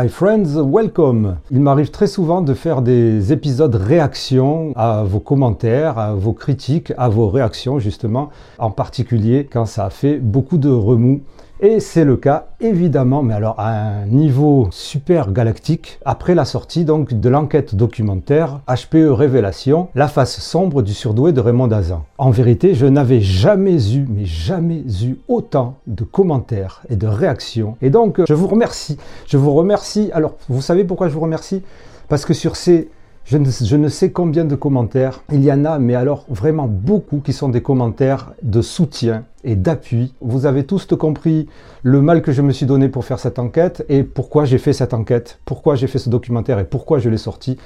My friends, welcome. Il m'arrive très souvent de faire des épisodes réactions à vos commentaires, à vos critiques, à vos réactions justement, en particulier quand ça a fait beaucoup de remous et c'est le cas évidemment, mais alors à un niveau super galactique, après la sortie donc de l'enquête documentaire HPE Révélation, la face sombre du surdoué de Raymond Dazan. En vérité, je n'avais jamais eu, mais jamais eu autant de commentaires et de réactions. Et donc, je vous remercie. Je vous remercie. Alors, vous savez pourquoi je vous remercie? Parce que sur ces je ne, sais combien de commentaires. Il y en a, mais alors vraiment beaucoup qui sont des commentaires de soutien et d'appui. Vous avez tous compris le mal que je me suis donné pour faire cette enquête et pourquoi j'ai fait cette enquête, pourquoi j'ai fait ce documentaire et pourquoi je l'ai sorti.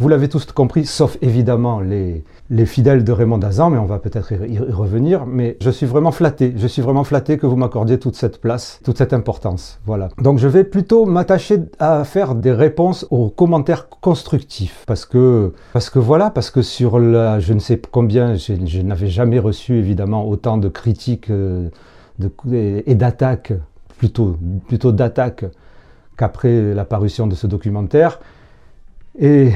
Vous l'avez tous compris, sauf évidemment les, les fidèles de Raymond Dazan, mais on va peut-être y revenir. Mais je suis vraiment flatté, je suis vraiment flatté que vous m'accordiez toute cette place, toute cette importance. Voilà. Donc je vais plutôt m'attacher à faire des réponses aux commentaires constructifs. Parce que, parce que voilà, parce que sur la, je ne sais combien, je, n'avais jamais reçu évidemment autant de critiques euh, de, et d'attaques, plutôt, plutôt d'attaques qu'après la parution de ce documentaire. Et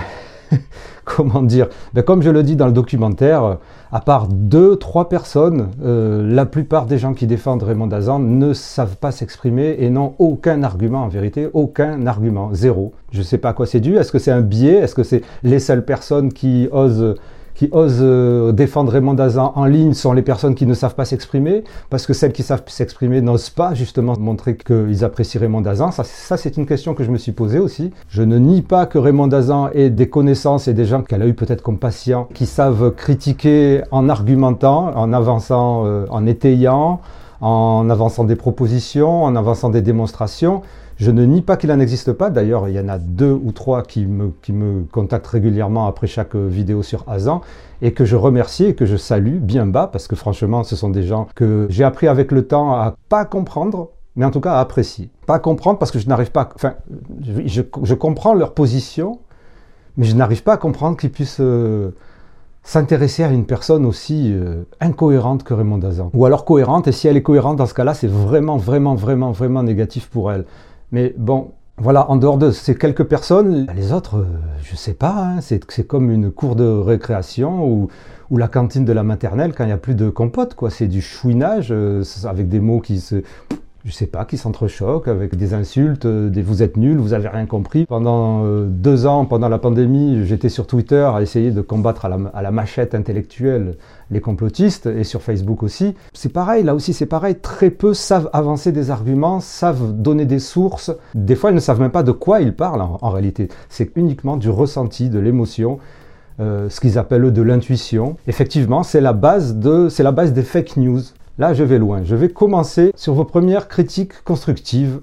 comment dire? Ben, Comme je le dis dans le documentaire, à part deux, trois personnes, euh, la plupart des gens qui défendent Raymond Dazan ne savent pas s'exprimer et n'ont aucun argument en vérité, aucun argument, zéro. Je ne sais pas à quoi c'est dû. Est-ce que c'est un biais? Est-ce que c'est les seules personnes qui osent qui osent euh, défendre Raymond Dazan en ligne sont les personnes qui ne savent pas s'exprimer, parce que celles qui savent s'exprimer n'osent pas justement montrer qu'ils apprécient Raymond Dazan. Ça, c'est une question que je me suis posée aussi. Je ne nie pas que Raymond Dazan ait des connaissances et des gens qu'elle a eu peut-être comme patients, qui savent critiquer en argumentant, en avançant, euh, en étayant, en avançant des propositions, en avançant des démonstrations. Je ne nie pas qu'il en existe pas. D'ailleurs, il y en a deux ou trois qui me, qui me contactent régulièrement après chaque vidéo sur Azan et que je remercie et que je salue bien bas parce que franchement, ce sont des gens que j'ai appris avec le temps à pas comprendre, mais en tout cas à apprécier. Pas comprendre parce que je n'arrive pas. Enfin, je, je, comprends leur position, mais je n'arrive pas à comprendre qu'ils puissent. Euh, s'intéresser à une personne aussi euh, incohérente que Raymond Dazan. Ou alors cohérente, et si elle est cohérente dans ce cas-là, c'est vraiment, vraiment, vraiment, vraiment négatif pour elle. Mais bon, voilà, en dehors de ces quelques personnes, les autres, euh, je sais pas, hein, c'est comme une cour de récréation ou, la cantine de la maternelle quand il n'y a plus de compote, quoi. C'est du chouinage euh, avec des mots qui se je sais pas, qui s'entrechoquent avec des insultes, euh, des vous êtes nuls, vous avez rien compris. Pendant euh, deux ans, pendant la pandémie, j'étais sur Twitter à essayer de combattre à la, machette intellectuelle les complotistes et sur Facebook aussi. C'est pareil, là aussi c'est pareil, très peu savent avancer des arguments, savent donner des sources. Des fois, ils ne savent même pas de quoi ils parlent en, réalité. C'est uniquement du ressenti, de l'émotion. Euh, ce qu'ils appellent de l'intuition. Effectivement, c'est la base de, c'est la base des fake news. Là, je vais loin. Je vais commencer sur vos premières critiques constructives.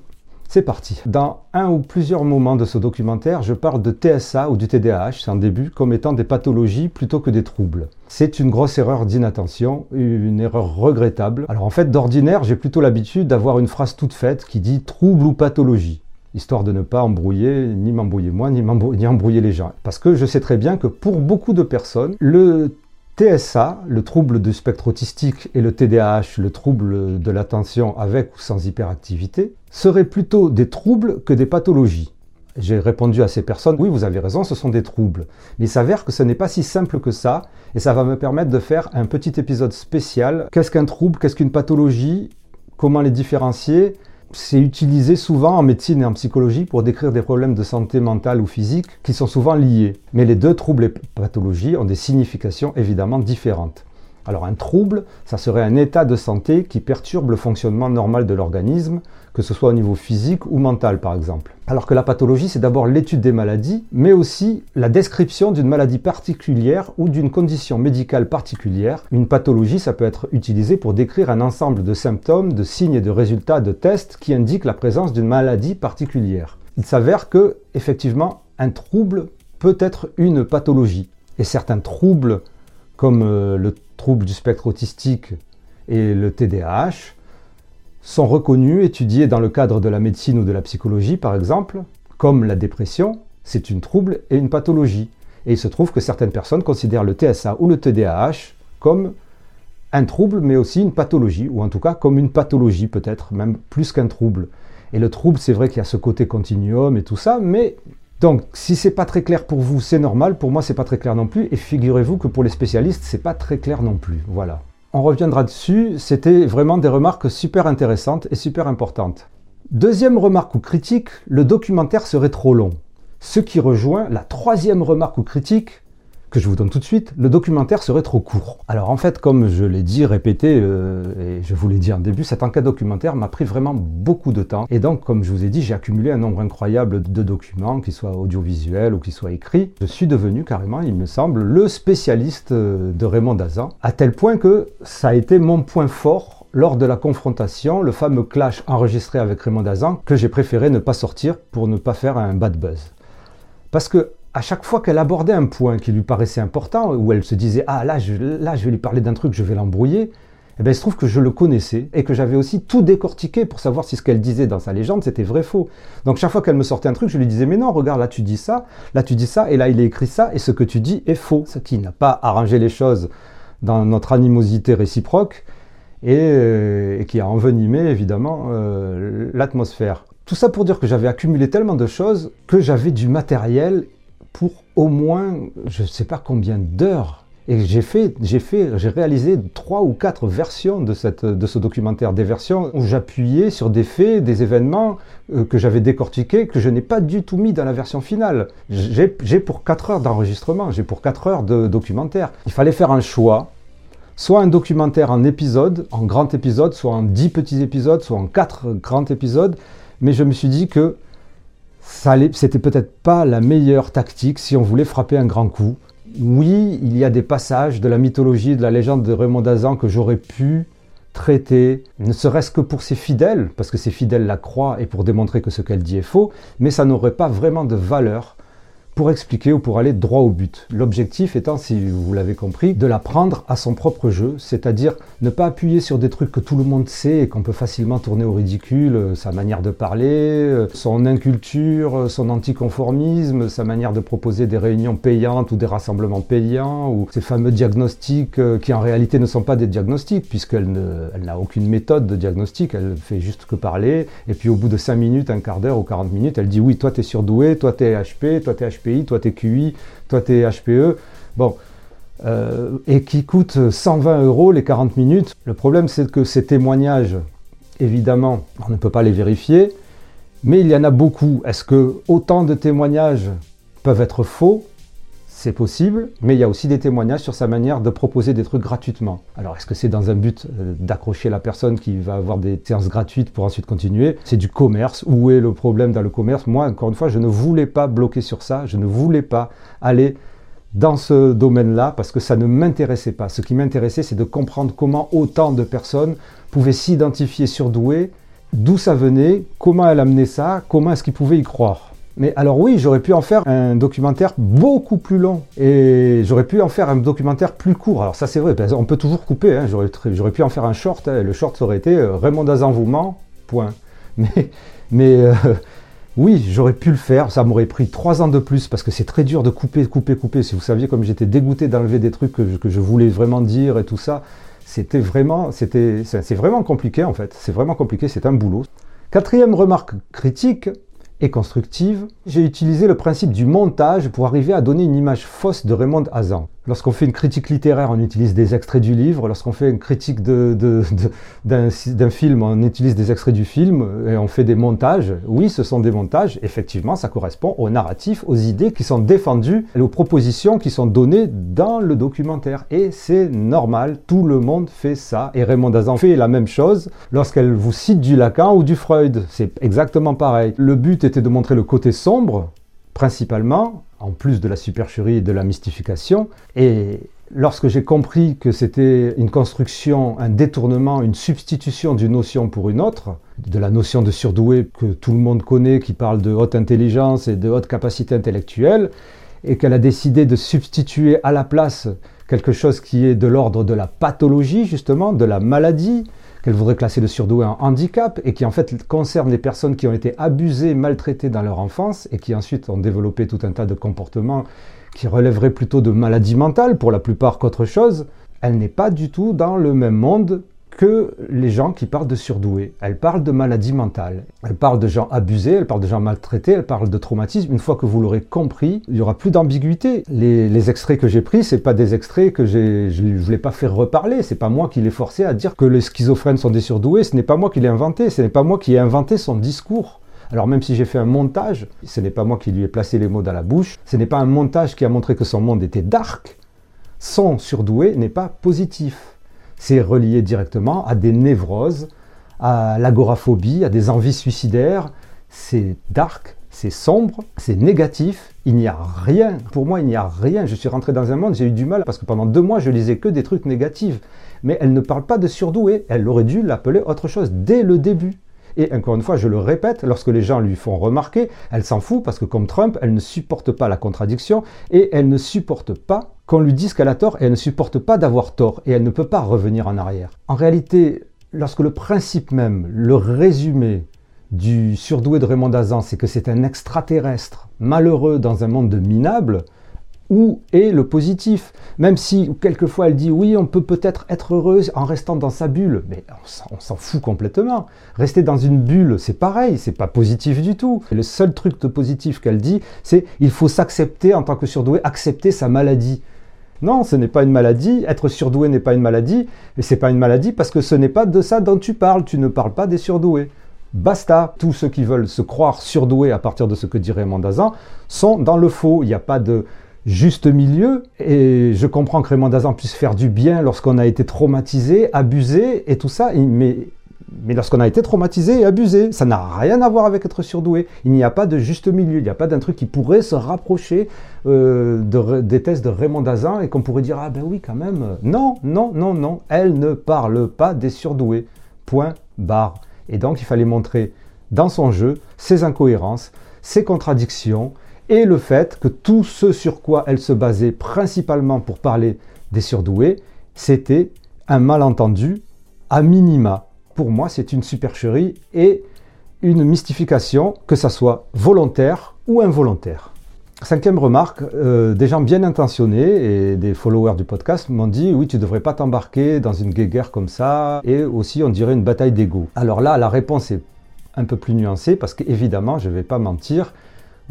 C'est parti. Dans un ou plusieurs moments de ce documentaire, je parle de TSA ou du TDAH, c'est un début, comme étant des pathologies plutôt que des troubles. C'est une grosse erreur d'inattention, une erreur regrettable. Alors en fait, d'ordinaire, j'ai plutôt l'habitude d'avoir une phrase toute faite qui dit trouble ou pathologie histoire de ne pas embrouiller, ni m'embrouiller moi, ni, ni embrouiller les gens. Parce que je sais très bien que pour beaucoup de personnes, le TSA, le trouble du spectre autistique, et le TDAH, le trouble de l'attention avec ou sans hyperactivité, seraient plutôt des troubles que des pathologies. J'ai répondu à ces personnes, oui, vous avez raison, ce sont des troubles. Mais il s'avère que ce n'est pas si simple que ça, et ça va me permettre de faire un petit épisode spécial. Qu'est-ce qu'un trouble? Qu'est-ce qu'une pathologie? Comment les différencier? C'est utilisé souvent en médecine et en psychologie pour décrire des problèmes de santé mentale ou physique qui sont souvent liés. Mais les deux troubles et pathologies ont des significations évidemment différentes. Alors un trouble, ça serait un état de santé qui perturbe le fonctionnement normal de l'organisme, que ce soit au niveau physique ou mental par exemple. Alors que la pathologie, c'est d'abord l'étude des maladies, mais aussi la description d'une maladie particulière ou d'une condition médicale particulière. Une pathologie, ça peut être utilisé pour décrire un ensemble de symptômes, de signes et de résultats de tests qui indiquent la présence d'une maladie particulière. Il s'avère que, effectivement, un trouble peut être une pathologie. Et certains troubles, comme euh, le trouble du spectre autistique et le TDAH, sont reconnus, étudiés dans le cadre de la médecine ou de la psychologie, par exemple, comme la dépression, c'est une trouble et une pathologie. Et il se trouve que certaines personnes considèrent le TSA ou le TDAH comme un trouble, mais aussi une pathologie, ou en tout cas comme une pathologie peut-être, même plus qu'un trouble. Et le trouble, c'est vrai qu'il y a ce côté continuum et tout ça, mais donc, si c'est pas très clair pour vous, c'est normal. Pour moi, c'est pas très clair non plus. Et figurez-vous que pour les spécialistes, c'est pas très clair non plus. Voilà. On reviendra dessus. C'était vraiment des remarques super intéressantes et super importantes. Deuxième remarque ou critique, le documentaire serait trop long. Ce qui rejoint la troisième remarque ou critique, que je vous donne tout de suite, le documentaire serait trop court. Alors en fait, comme je l'ai dit, répété, euh, et je vous l'ai dit en début, cette enquête documentaire m'a pris vraiment beaucoup de temps. Et donc, comme je vous ai dit, j'ai accumulé un nombre incroyable de documents, qu'ils soient audiovisuels ou qu'ils soient écrits. Je suis devenu carrément, il me semble, le spécialiste euh, de Raymond Dazan, à tel point que ça a été mon point fort lors de la confrontation, le fameux clash enregistré avec Raymond Dazan, que j'ai préféré ne pas sortir pour ne pas faire un bad buzz. Parce que à chaque fois qu'elle abordait un point qui lui paraissait important, où elle se disait Ah, là, je, là, je vais lui parler d'un truc, je vais l'embrouiller, eh bien, il se trouve que je le connaissais et que j'avais aussi tout décortiqué pour savoir si ce qu'elle disait dans sa légende, c'était vrai faux. Donc, chaque fois qu'elle me sortait un truc, je lui disais Mais non, regarde, là, tu dis ça, là, tu dis ça, et là, il est écrit ça, et ce que tu dis est faux. Ce qui n'a pas arrangé les choses dans notre animosité réciproque et, euh, qui a envenimé, évidemment, euh, l'atmosphère. Tout ça pour dire que j'avais accumulé tellement de choses que j'avais du matériel pour au moins, je ne sais pas combien d'heures. Et j'ai fait, j'ai réalisé trois ou quatre versions de ce documentaire, des versions où j'appuyais sur des faits, des événements euh, que j'avais décortiqués, que je n'ai pas du tout mis dans la version finale. J'ai pour quatre heures d'enregistrement, j'ai pour quatre heures de documentaire. Il fallait faire un choix, soit un documentaire en épisode, en grand épisode, soit en dix petits épisodes, soit en quatre grands épisodes. Mais je me suis dit que c'était peut-être pas la meilleure tactique si on voulait frapper un grand coup. Oui, il y a des passages de la mythologie, de la légende de Raymond d'Azan que j'aurais pu traiter, ne serait-ce que pour ses fidèles, parce que ses fidèles la croient et pour démontrer que ce qu'elle dit est faux, mais ça n'aurait pas vraiment de valeur pour expliquer ou pour aller droit au but. L'objectif étant, si vous l'avez compris, de la prendre à son propre jeu, c'est-à-dire ne pas appuyer sur des trucs que tout le monde sait et qu'on peut facilement tourner au ridicule, euh, sa manière de parler, euh, son inculture, euh, son anticonformisme, sa manière de proposer des réunions payantes ou des rassemblements payants, ou ces fameux diagnostics qui en réalité ne sont pas des diagnostics, puisqu'elle n'a aucune méthode de diagnostic, elle fait juste que parler, et puis au bout de 5 minutes, un quart d'heure ou 40 minutes, elle dit oui, toi t'es surdoué, toi t'es HP, toi t'es HP, toi t'es QI, toi t'es HPE. Bon, euh, et qui coûte 120 euros les 40 minutes. Le problème, c'est que ces témoignages, évidemment, on ne peut pas les vérifier, mais il y en a beaucoup. Est-ce que autant de témoignages peuvent être faux? C'est possible, mais il y a aussi des témoignages sur sa manière de proposer des trucs gratuitement. Alors, est-ce que c'est dans un but euh, d'accrocher la personne qui va avoir des séances gratuites pour ensuite continuer? C'est du commerce. Où est le problème dans le commerce? Moi, encore une fois, je ne voulais pas bloquer sur ça. Je ne voulais pas aller dans ce domaine-là parce que ça ne m'intéressait pas. Ce qui m'intéressait, c'est de comprendre comment autant de personnes pouvaient s'identifier surdouées, d'où ça venait, comment elle amenait ça, comment est-ce qu'ils pouvaient y croire. Mais alors oui, j'aurais pu en faire un documentaire beaucoup plus long et j'aurais pu en faire un documentaire plus court. Alors ça c'est vrai, on peut toujours couper. Hein. J'aurais pu en faire un short. Hein. Le short aurait été euh, Raymond Dazan vous ment, point. Mais, mais euh, oui, j'aurais pu le faire. Ça m'aurait pris trois ans de plus parce que c'est très dur de couper, couper, couper. Si vous saviez comme j'étais dégoûté d'enlever des trucs que je, que je, voulais vraiment dire et tout ça, c'était vraiment, c'était, c'est vraiment compliqué en fait. C'est vraiment compliqué. C'est un boulot. Quatrième remarque critique, et constructive, j'ai utilisé le principe du montage pour arriver à donner une image fausse de Raymond Hazan. Lorsqu'on fait une critique littéraire, on utilise des extraits du livre. Lorsqu'on fait une critique d'un film, on utilise des extraits du film et on fait des montages. Oui, ce sont des montages. Effectivement, ça correspond aux narratifs, aux idées qui sont défendues et aux propositions qui sont données dans le documentaire. Et c'est normal, tout le monde fait ça. Et Raymond Hazan fait la même chose lorsqu'elle vous cite du Lacan ou du Freud. C'est exactement pareil. Le but était de montrer le côté sombre principalement, en plus de la supercherie et de la mystification. Et lorsque j'ai compris que c'était une construction, un détournement, une substitution d'une notion pour une autre, de la notion de surdoué que tout le monde connaît, qui parle de haute intelligence et de haute capacité intellectuelle, et qu'elle a décidé de substituer à la place quelque chose qui est de l'ordre de la pathologie, justement, de la maladie, qu'elle voudrait classer le surdoué en handicap et qui en fait concerne les personnes qui ont été abusées, maltraitées dans leur enfance et qui ensuite ont développé tout un tas de comportements qui relèveraient plutôt de maladies mentales pour la plupart qu'autre chose, elle n'est pas du tout dans le même monde que les gens qui parlent de surdoués. Elle parle de maladies mentales, elle parle de gens abusés, elle parle de gens maltraités, elle parle de traumatisme. Une fois que vous l'aurez compris, il y aura plus d'ambiguïté. Les, extraits que j'ai pris, c'est pas des extraits que je ne voulais pas faire reparler. C'est pas moi qui l'ai forcé à dire que les schizophrènes sont des surdoués. Ce n'est pas moi qui l'ai inventé. Ce n'est pas moi qui ai inventé son discours. Alors même si j'ai fait un montage, ce n'est pas moi qui lui ai placé les mots dans la bouche, ce n'est pas un montage qui a montré que son monde était dark, son surdoué n'est pas positif. C'est relié directement à des névroses, à l'agoraphobie, à des envies suicidaires. C'est dark, c'est sombre, c'est négatif, il n'y a rien. Pour moi, il n'y a rien. Je suis rentré dans un monde, j'ai eu du mal parce que pendant deux mois, je lisais que des trucs négatifs. Mais elle ne parle pas de surdoué. Elle aurait dû l'appeler autre chose dès le début. Et encore une fois, je le répète, lorsque les gens lui font remarquer, elle s'en fout parce que comme Trump, elle ne supporte pas la contradiction et elle ne supporte pas qu'on lui dise qu'elle a tort et elle ne supporte pas d'avoir tort et elle ne peut pas revenir en arrière. En réalité, lorsque le principe même, le résumé du surdoué de Raymond Dazan, c'est que c'est un extraterrestre malheureux dans un monde de minables, où est le positif Même si quelquefois elle dit oui, on peut peut-être être heureuse en restant dans sa bulle, mais on s'en fout complètement. Rester dans une bulle, c'est pareil, c'est pas positif du tout. Et le seul truc de positif qu'elle dit, c'est il faut s'accepter en tant que surdoué, accepter sa maladie. Non, ce n'est pas une maladie. Être surdoué n'est pas une maladie. Et c'est pas une maladie parce que ce n'est pas de ça dont tu parles. Tu ne parles pas des surdoués. Basta. Tous ceux qui veulent se croire surdoués à partir de ce que dirait Mondazan sont dans le faux. Il n'y a pas de juste milieu. Et je comprends que Raymond Dazan puisse faire du bien lorsqu'on a été traumatisé, abusé et tout ça. Mais, mais lorsqu'on a été traumatisé et abusé, ça n'a rien à voir avec être surdoué. Il n'y a pas de juste milieu. Il n'y a pas d'un truc qui pourrait se rapprocher euh, des tests de Raymond Dazan et qu'on pourrait dire Ah ben oui, quand même. Non, non, non, non. Elle ne parle pas des surdoués. Point barre. Et donc il fallait montrer dans son jeu ses incohérences, ses contradictions et le fait que tout ce sur quoi elle se basait principalement pour parler des surdoués, c'était un malentendu à minima. Pour moi, c'est une supercherie et une mystification, que ça soit volontaire ou involontaire. Cinquième remarque, euh, des gens bien intentionnés et des followers du podcast m'ont dit oui tu devrais pas t'embarquer dans une guerre comme ça et aussi on dirait une bataille d'ego. Alors là la réponse est un peu plus nuancée parce qu'évidemment je ne vais pas mentir,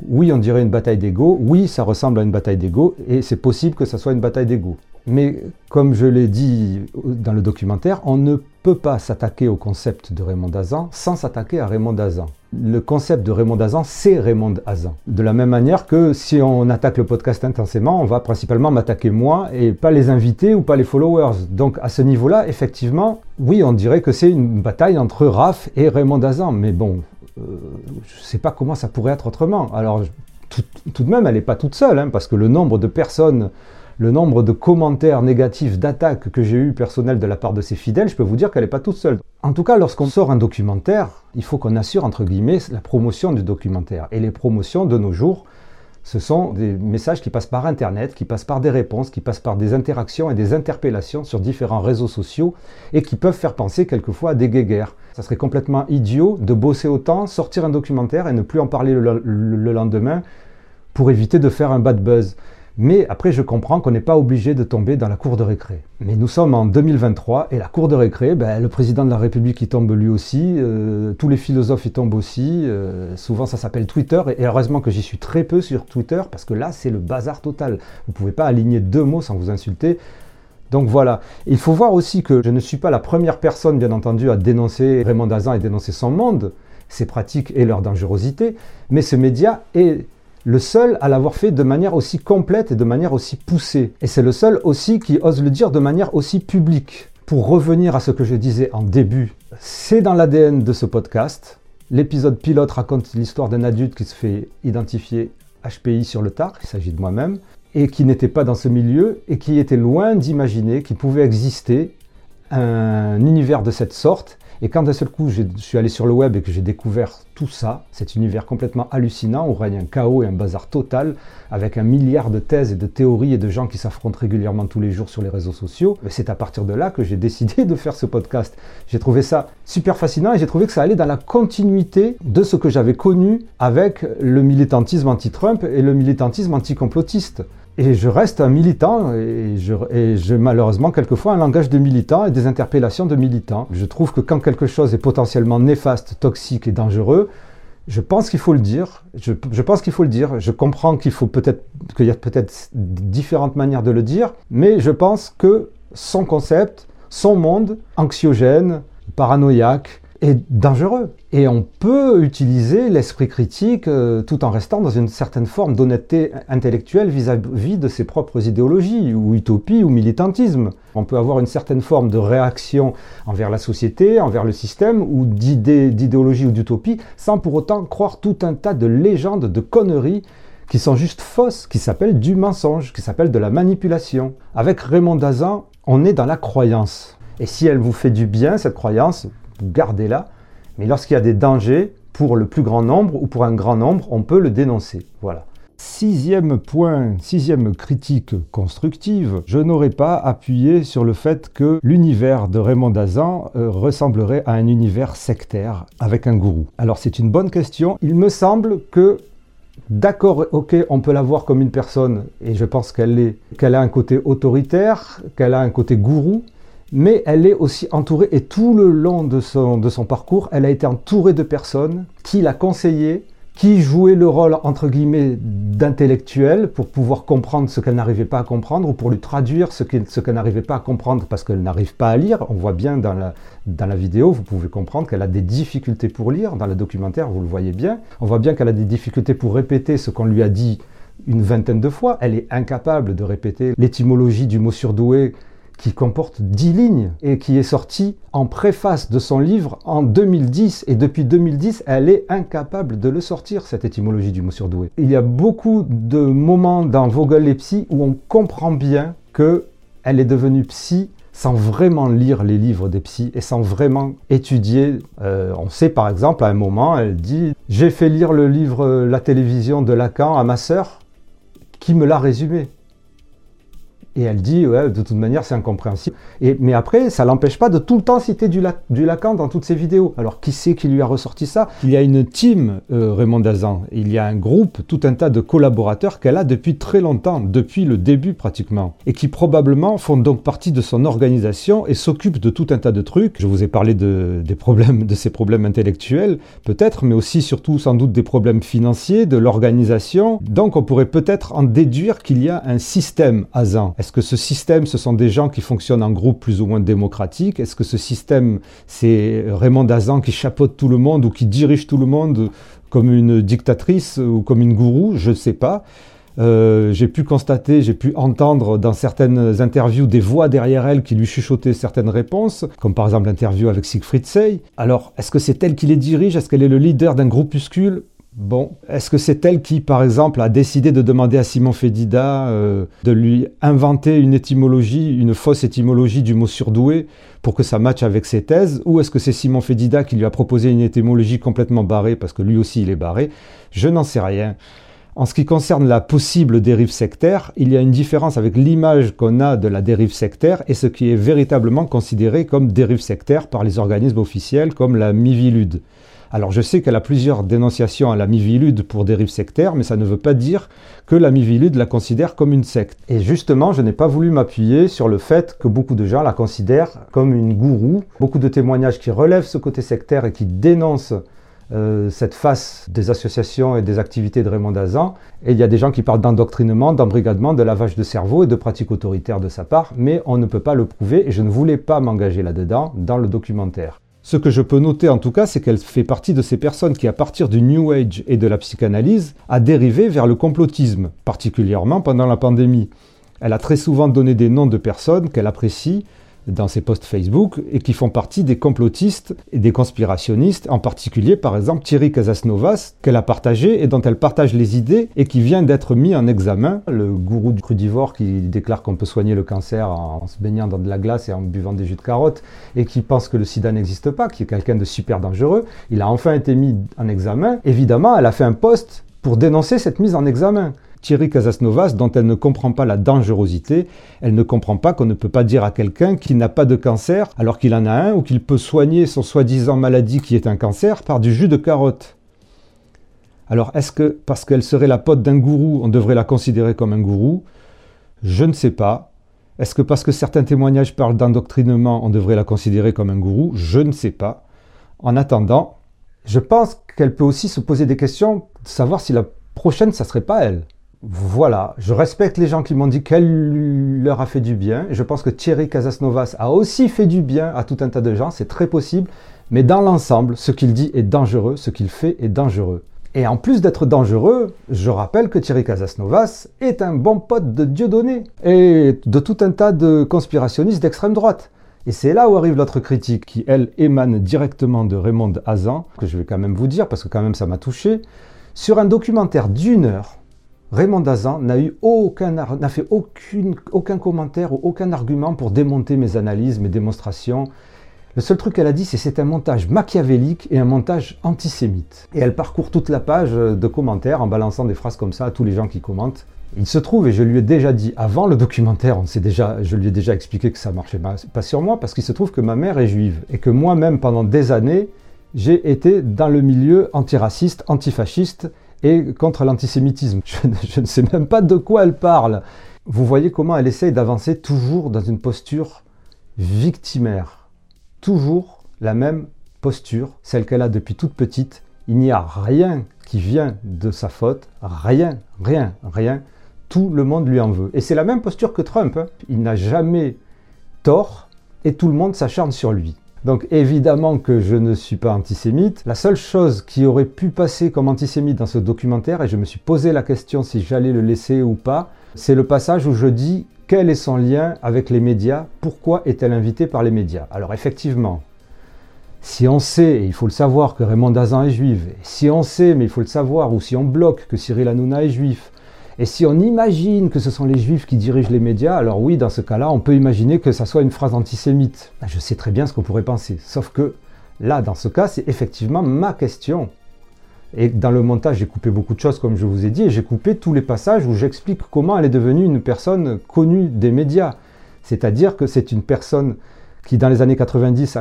oui, on dirait une bataille d'ego, oui, ça ressemble à une bataille d'ego, et c'est possible que ça soit une bataille d'ego. Mais comme je l'ai dit dans le documentaire, on ne peut pas s'attaquer au concept de Raymond Dazan sans s'attaquer à Raymond Dazan. Le concept de Raymond Dazan, c'est Raymond Dazan. De la même manière que si on attaque le podcast intensément, on va principalement m'attaquer moi et pas les invités ou pas les followers. Donc à ce niveau-là, effectivement, oui, on dirait que c'est une bataille entre Raph et Raymond Dazan. Mais bon, je ne sais pas comment ça pourrait être autrement. Alors, tout, de même, elle n'est pas toute seule, hein, parce que le nombre de personnes, le nombre de commentaires négatifs, d'attaques que j'ai eu personnels de la part de ses fidèles, je peux vous dire qu'elle n'est pas toute seule. En tout cas, lorsqu'on sort un documentaire, il faut qu'on assure, entre guillemets, la promotion du documentaire. Et les promotions de nos jours, ce sont des messages qui passent par Internet, qui passent par des réponses, qui passent par des interactions et des interpellations sur différents réseaux sociaux et qui peuvent faire penser quelquefois à des guéguerres. Ça serait complètement idiot de bosser autant, sortir un documentaire et ne plus en parler le, le lendemain pour éviter de faire un bad buzz. Mais après, je comprends qu'on n'est pas obligé de tomber dans la cour de récré. Mais nous sommes en 2023 et la cour de récré, ben, le président de la République y tombe lui aussi, euh, tous les philosophes y tombent aussi. Euh, souvent, ça s'appelle Twitter et, heureusement que j'y suis très peu sur Twitter parce que là, c'est le bazar total. Vous ne pouvez pas aligner deux mots sans vous insulter. Donc voilà. Il faut voir aussi que je ne suis pas la première personne, bien entendu, à dénoncer Raymond Dazan et dénoncer son monde, ses pratiques et leur dangerosité, mais ce média est le seul à l'avoir fait de manière aussi complète et de manière aussi poussée. Et c'est le seul aussi qui ose le dire de manière aussi publique. Pour revenir à ce que je disais en début, c'est dans l'ADN de ce podcast. L'épisode pilote raconte l'histoire d'un adulte qui se fait identifier HPI sur le tard, il s'agit de moi-même, et qui n'était pas dans ce milieu et qui était loin d'imaginer qu'il pouvait exister un univers de cette sorte et quand d'un seul coup je suis allé sur le web et que j'ai découvert tout ça, cet univers complètement hallucinant où règne un chaos et un bazar total, avec un milliard de thèses et de théories et de gens qui s'affrontent régulièrement tous les jours sur les réseaux sociaux, c'est à partir de là que j'ai décidé de faire ce podcast. J'ai trouvé ça super fascinant et j'ai trouvé que ça allait dans la continuité de ce que j'avais connu avec le militantisme anti-Trump et le militantisme anti-complotiste. Et je reste un militant et j'ai malheureusement quelquefois un langage de militant et des interpellations de militant. Je trouve que quand quelque chose est potentiellement néfaste, toxique et dangereux, je pense qu'il faut le dire. Je, pense qu'il faut le dire. Je comprends qu'il faut peut-être qu'il y a peut-être différentes manières de le dire, mais je pense que son concept, son monde anxiogène, paranoïaque, est dangereux. Et on peut utiliser l'esprit critique euh, tout en restant dans une certaine forme d'honnêteté intellectuelle vis-à-vis de ses propres idéologies, ou utopie, ou militantisme. On peut avoir une certaine forme de réaction envers la société, envers le système, ou d'idéologie ou d'utopie, sans pour autant croire tout un tas de légendes, de conneries qui sont juste fausses, qui s'appellent du mensonge, qui s'appellent de la manipulation. Avec Raymond Dazan, on est dans la croyance. Et si elle vous fait du bien, cette croyance, gardez-la. Mais lorsqu'il y a des dangers pour le plus grand nombre ou pour un grand nombre, on peut le dénoncer. Voilà. Sixième point, sixième critique constructive, je n'aurais pas appuyé sur le fait que l'univers de Raymond Dazan euh, ressemblerait à un univers sectaire avec un gourou. Alors c'est une bonne question. Il me semble que D'accord, ok, on peut la voir comme une personne, et je pense qu'elle qu'elle a un côté autoritaire, qu'elle a un côté gourou, mais elle est aussi entourée, et tout le long de son, parcours, elle a été entourée de personnes qui la conseillaient, qui jouaient le rôle, entre d'intellectuel pour pouvoir comprendre ce qu'elle n'arrivait pas à comprendre ou pour lui traduire ce qu'elle n'arrivait pas à comprendre parce qu'elle n'arrive pas à lire. On voit bien dans la, dans la vidéo, vous pouvez comprendre qu'elle a des difficultés pour lire. Dans le documentaire, vous le voyez bien. On voit bien qu'elle a des difficultés pour répéter ce qu'on lui a dit une vingtaine de fois. Elle est incapable de répéter l'étymologie du mot surdoué qui comporte 10 lignes et qui est sorti en préface de son livre en 2010. Et depuis 2010, elle est incapable de le sortir, cette étymologie du mot surdoué. Il y a beaucoup de moments dans Vogel et Psy où on comprend bien que elle est devenue psy sans vraiment lire les livres des psys et sans vraiment étudier. Euh, on sait par exemple à un moment, elle dit J'ai fait lire le livre La télévision de Lacan à ma sœur qui me l'a résumé. Et elle dit, ouais, de toute manière, c'est incompréhensible. Et, mais après, ça l'empêche pas de tout le temps citer du, Lacan dans toutes ses vidéos. Alors, qui c'est qui lui a ressorti ça? Il y a une team, euh, Raymond Dazan. Il y a un groupe, tout un tas de collaborateurs qu'elle a depuis très longtemps, depuis le début pratiquement. Et qui probablement font donc partie de son organisation et s'occupent de tout un tas de trucs. Je vous ai parlé de, des problèmes, de ses problèmes intellectuels, peut-être, mais aussi, surtout, sans doute, des problèmes financiers, de l'organisation. Donc, on pourrait peut-être en déduire qu'il y a un système Azan. Est-ce que ce système, ce sont des gens qui fonctionnent en groupe plus ou moins démocratique? Est-ce que ce système, c'est Raymond Dazan qui chapeaute tout le monde ou qui dirige tout le monde comme une dictatrice ou comme une gourou? Je ne sais pas. Euh, j'ai pu constater, j'ai pu entendre dans certaines interviews des voix derrière elle qui lui chuchotaient certaines réponses, comme par exemple l'interview avec Siegfried Sey. Alors, est-ce que c'est elle qui les dirige? Est-ce qu'elle est le leader d'un groupuscule? Bon, est-ce que c'est elle qui, par exemple, a décidé de demander à Simon Fédida euh, de lui inventer une étymologie, une fausse étymologie du mot surdoué pour que ça matche avec ses thèses? Ou est-ce que c'est Simon Fédida qui lui a proposé une étymologie complètement barrée parce que lui aussi il est barré? Je n'en sais rien. En ce qui concerne la possible dérive sectaire, il y a une différence avec l'image qu'on a de la dérive sectaire et ce qui est véritablement considéré comme dérive sectaire par les organismes officiels comme la Mivilude. Alors je sais qu'elle a plusieurs dénonciations à la Mivilude pour dérive sectaire, mais ça ne veut pas dire que la Mivilude la considère comme une secte. Et justement, je n'ai pas voulu m'appuyer sur le fait que beaucoup de gens la considèrent comme une gourou. Beaucoup de témoignages qui relèvent ce côté sectaire et qui dénoncent euh, cette face des associations et des activités de Raymond Dazan. Et il y a des gens qui parlent d'endoctrinement, d'embrigadement, de lavage de cerveau et de pratiques autoritaires de sa part, mais on ne peut pas le prouver et je ne voulais pas m'engager là-dedans dans le documentaire. Ce que je peux noter en tout cas, c'est qu'elle fait partie de ces personnes qui, à partir du New Age et de la psychanalyse, a dérivé vers le complotisme, particulièrement pendant la pandémie. Elle a très souvent donné des noms de personnes qu'elle apprécie, dans ses posts Facebook et qui font partie des complotistes et des conspirationnistes, en particulier par exemple Thierry Casasnovas, qu'elle a partagé et dont elle partage les idées et qui vient d'être mis en examen. Le gourou du crudivore qui déclare qu'on peut soigner le cancer en se baignant dans de la glace et en buvant des jus de carotte et qui pense que le sida n'existe pas, qui est quelqu'un de super dangereux, il a enfin été mis en examen. Évidemment, elle a fait un post pour dénoncer cette mise en examen. Thierry Casasnovas, dont elle ne comprend pas la dangerosité, elle ne comprend pas qu'on ne peut pas dire à quelqu'un qu'il n'a pas de cancer alors qu'il en a un ou qu'il peut soigner son soi-disant maladie qui est un cancer par du jus de carotte. Alors est-ce que parce qu'elle serait la pote d'un gourou, on devrait la considérer comme un gourou? Je ne sais pas. Est-ce que parce que certains témoignages parlent d'endoctrinement, on devrait la considérer comme un gourou? Je ne sais pas. En attendant, je pense qu'elle peut aussi se poser des questions, de savoir si la prochaine, ça serait pas elle. Voilà, je respecte les gens qui m'ont dit qu'elle leur a fait du bien. Je pense que Thierry Casasnovas a aussi fait du bien à tout un tas de gens, c'est très possible. Mais dans l'ensemble, ce qu'il dit est dangereux, ce qu'il fait est dangereux. Et en plus d'être dangereux, je rappelle que Thierry Casasnovas est un bon pote de Dieudonné et de tout un tas de conspirationnistes d'extrême droite. Et c'est là où arrive l'autre critique qui, elle, émane directement de Raymond Hazan, que je vais quand même vous dire parce que quand même ça m'a touché. Sur un documentaire d'une heure, Raymond Dazan n'a fait aucun commentaire ou aucun argument pour démonter mes analyses, mes démonstrations. Le seul truc qu'elle a dit, c'est c'est un montage machiavélique et un montage antisémite. Et elle parcourt toute la page de commentaires en balançant des phrases comme ça à tous les gens qui commentent. Il se trouve, et je lui ai déjà dit avant le documentaire, on déjà, je lui ai déjà expliqué que ça marchait pas sur moi, parce qu'il se trouve que ma mère est juive et que moi-même, pendant des années, j'ai été dans le milieu antiraciste, antifasciste et contre l'antisémitisme. Je, ne sais même pas de quoi elle parle. Vous voyez comment elle essaye d'avancer toujours dans une posture victimaire. Toujours la même posture, celle qu'elle a depuis toute petite. Il n'y a rien qui vient de sa faute, rien, rien, rien. Tout le monde lui en veut. Et c'est la même posture que Trump. Hein. Il n'a jamais tort et tout le monde s'acharne sur lui. Donc évidemment que je ne suis pas antisémite. La seule chose qui aurait pu passer comme antisémite dans ce documentaire, et je me suis posé la question si j'allais le laisser ou pas, c'est le passage où je dis quel est son lien avec les médias, pourquoi est-elle invitée par les médias? Alors effectivement, si on sait, et il faut le savoir, que Raymond Dazan est juif, si on sait, mais il faut le savoir, ou si on bloque que Cyril Hanouna est juif, et si on imagine que ce sont les juifs qui dirigent les médias, alors oui, dans ce cas-là, on peut imaginer que ça soit une phrase antisémite. Ben, je sais très bien ce qu'on pourrait penser. Sauf que là, dans ce cas, c'est effectivement ma question. Et dans le montage, j'ai coupé beaucoup de choses, comme je vous ai dit, et j'ai coupé tous les passages où j'explique comment elle est devenue une personne connue des médias. C'est-à-dire que c'est une personne qui, dans les années 90,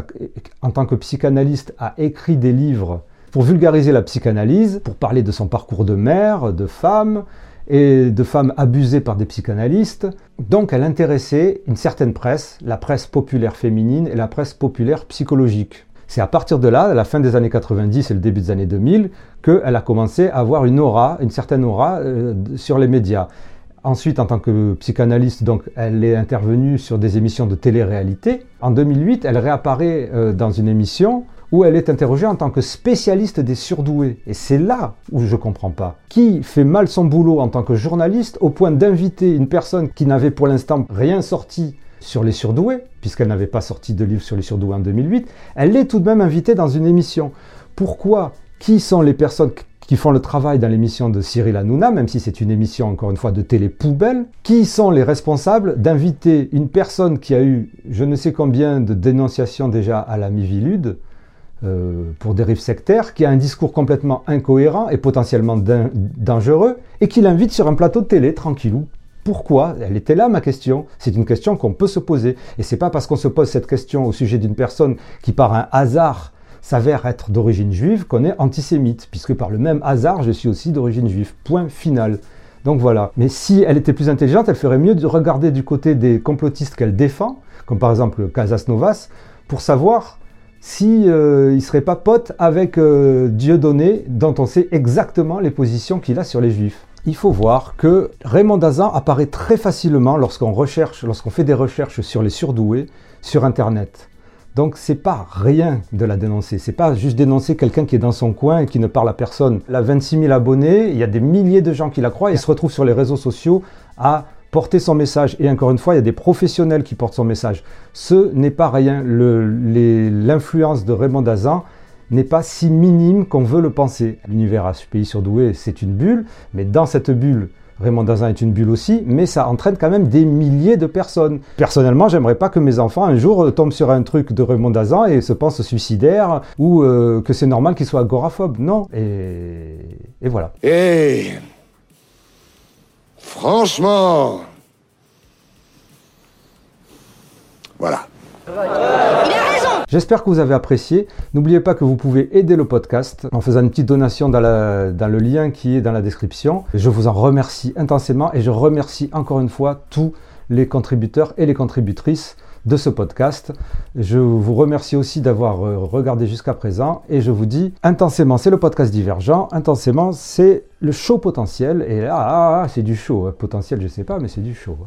en tant que psychanalyste, a écrit des livres pour vulgariser la psychanalyse, pour parler de son parcours de mère, de femme, et de femmes abusées par des psychanalystes. Donc elle intéressait une certaine presse, la presse populaire féminine et la presse populaire psychologique. C'est à partir de là, à la fin des années 90 et le début des années 2000, qu'elle a commencé à avoir une aura, une certaine aura euh, sur les médias. Ensuite, en tant que psychanalyste, donc, elle est intervenue sur des émissions de télé-réalité. En 2008, elle réapparaît euh, dans une émission où elle est interrogée en tant que spécialiste des surdoués. Et c'est là où je comprends pas. Qui fait mal son boulot en tant que journaliste au point d'inviter une personne qui n'avait pour l'instant rien sorti sur les surdoués, puisqu'elle n'avait pas sorti de livre sur les surdoués en 2008, elle est tout de même invitée dans une émission. Pourquoi? Qui sont les personnes qui font le travail dans l'émission de Cyril Hanouna, même si c'est une émission encore une fois de télé poubelle, qui sont les responsables d'inviter une personne qui a eu je ne sais combien de dénonciations déjà à la Mivilude, euh, pour dérives sectaires, qui a un discours complètement incohérent et potentiellement dangereux, et qui l'invite sur un plateau de télé, tranquillou. Pourquoi? Elle était là ma question. C'est une question qu'on peut se poser. Et c'est pas parce qu'on se pose cette question au sujet d'une personne qui par un hasard s'avère être d'origine juive qu'on est antisémite, puisque par le même hasard je suis aussi d'origine juive. Point final. Donc voilà. Mais si elle était plus intelligente, elle ferait mieux de regarder du côté des complotistes qu'elle défend, comme par exemple Casas Novas, pour savoir si euh, il serait pas pote avec euh, Dieudonné, dont on sait exactement les positions qu'il a sur les juifs. Il faut voir que Raymond Dazan apparaît très facilement lorsqu'on recherche, lorsqu'on fait des recherches sur les surdoués sur Internet. Donc c'est pas rien de la dénoncer, c'est pas juste dénoncer quelqu'un qui est dans son coin et qui ne parle à personne. Elle a 26 000 abonnés, il y a des milliers de gens qui la croient et se retrouvent sur les réseaux sociaux à porter son message. Et encore une fois, il y a des professionnels qui portent son message. Ce n'est pas rien. L'influence de Raymond Dazan n'est pas si minime qu'on veut le penser. L'univers HPI surdoué, c'est une bulle, mais dans cette bulle, Raymond Dazan est une bulle aussi, mais ça entraîne quand même des milliers de personnes. Personnellement, j'aimerais pas que mes enfants un jour tombent sur un truc de Raymond Dazan et se pensent suicidaires ou euh, que c'est normal qu'ils soient agoraphobes. Non. Et, et voilà. Et Franchement. Voilà. Il a raison J'espère que vous avez apprécié. N'oubliez pas que vous pouvez aider le podcast en faisant une petite donation dans, dans le lien qui est dans la description. Je vous en remercie intensément et je remercie encore une fois tous les contributeurs et les contributrices de ce podcast. Je vous remercie aussi d'avoir euh, regardé jusqu'à présent et je vous dis intensément, c'est le podcast divergent, intensément, c'est le show potentiel et là, ah, ah, c'est du show. Potentiel, je sais pas, mais c'est du show.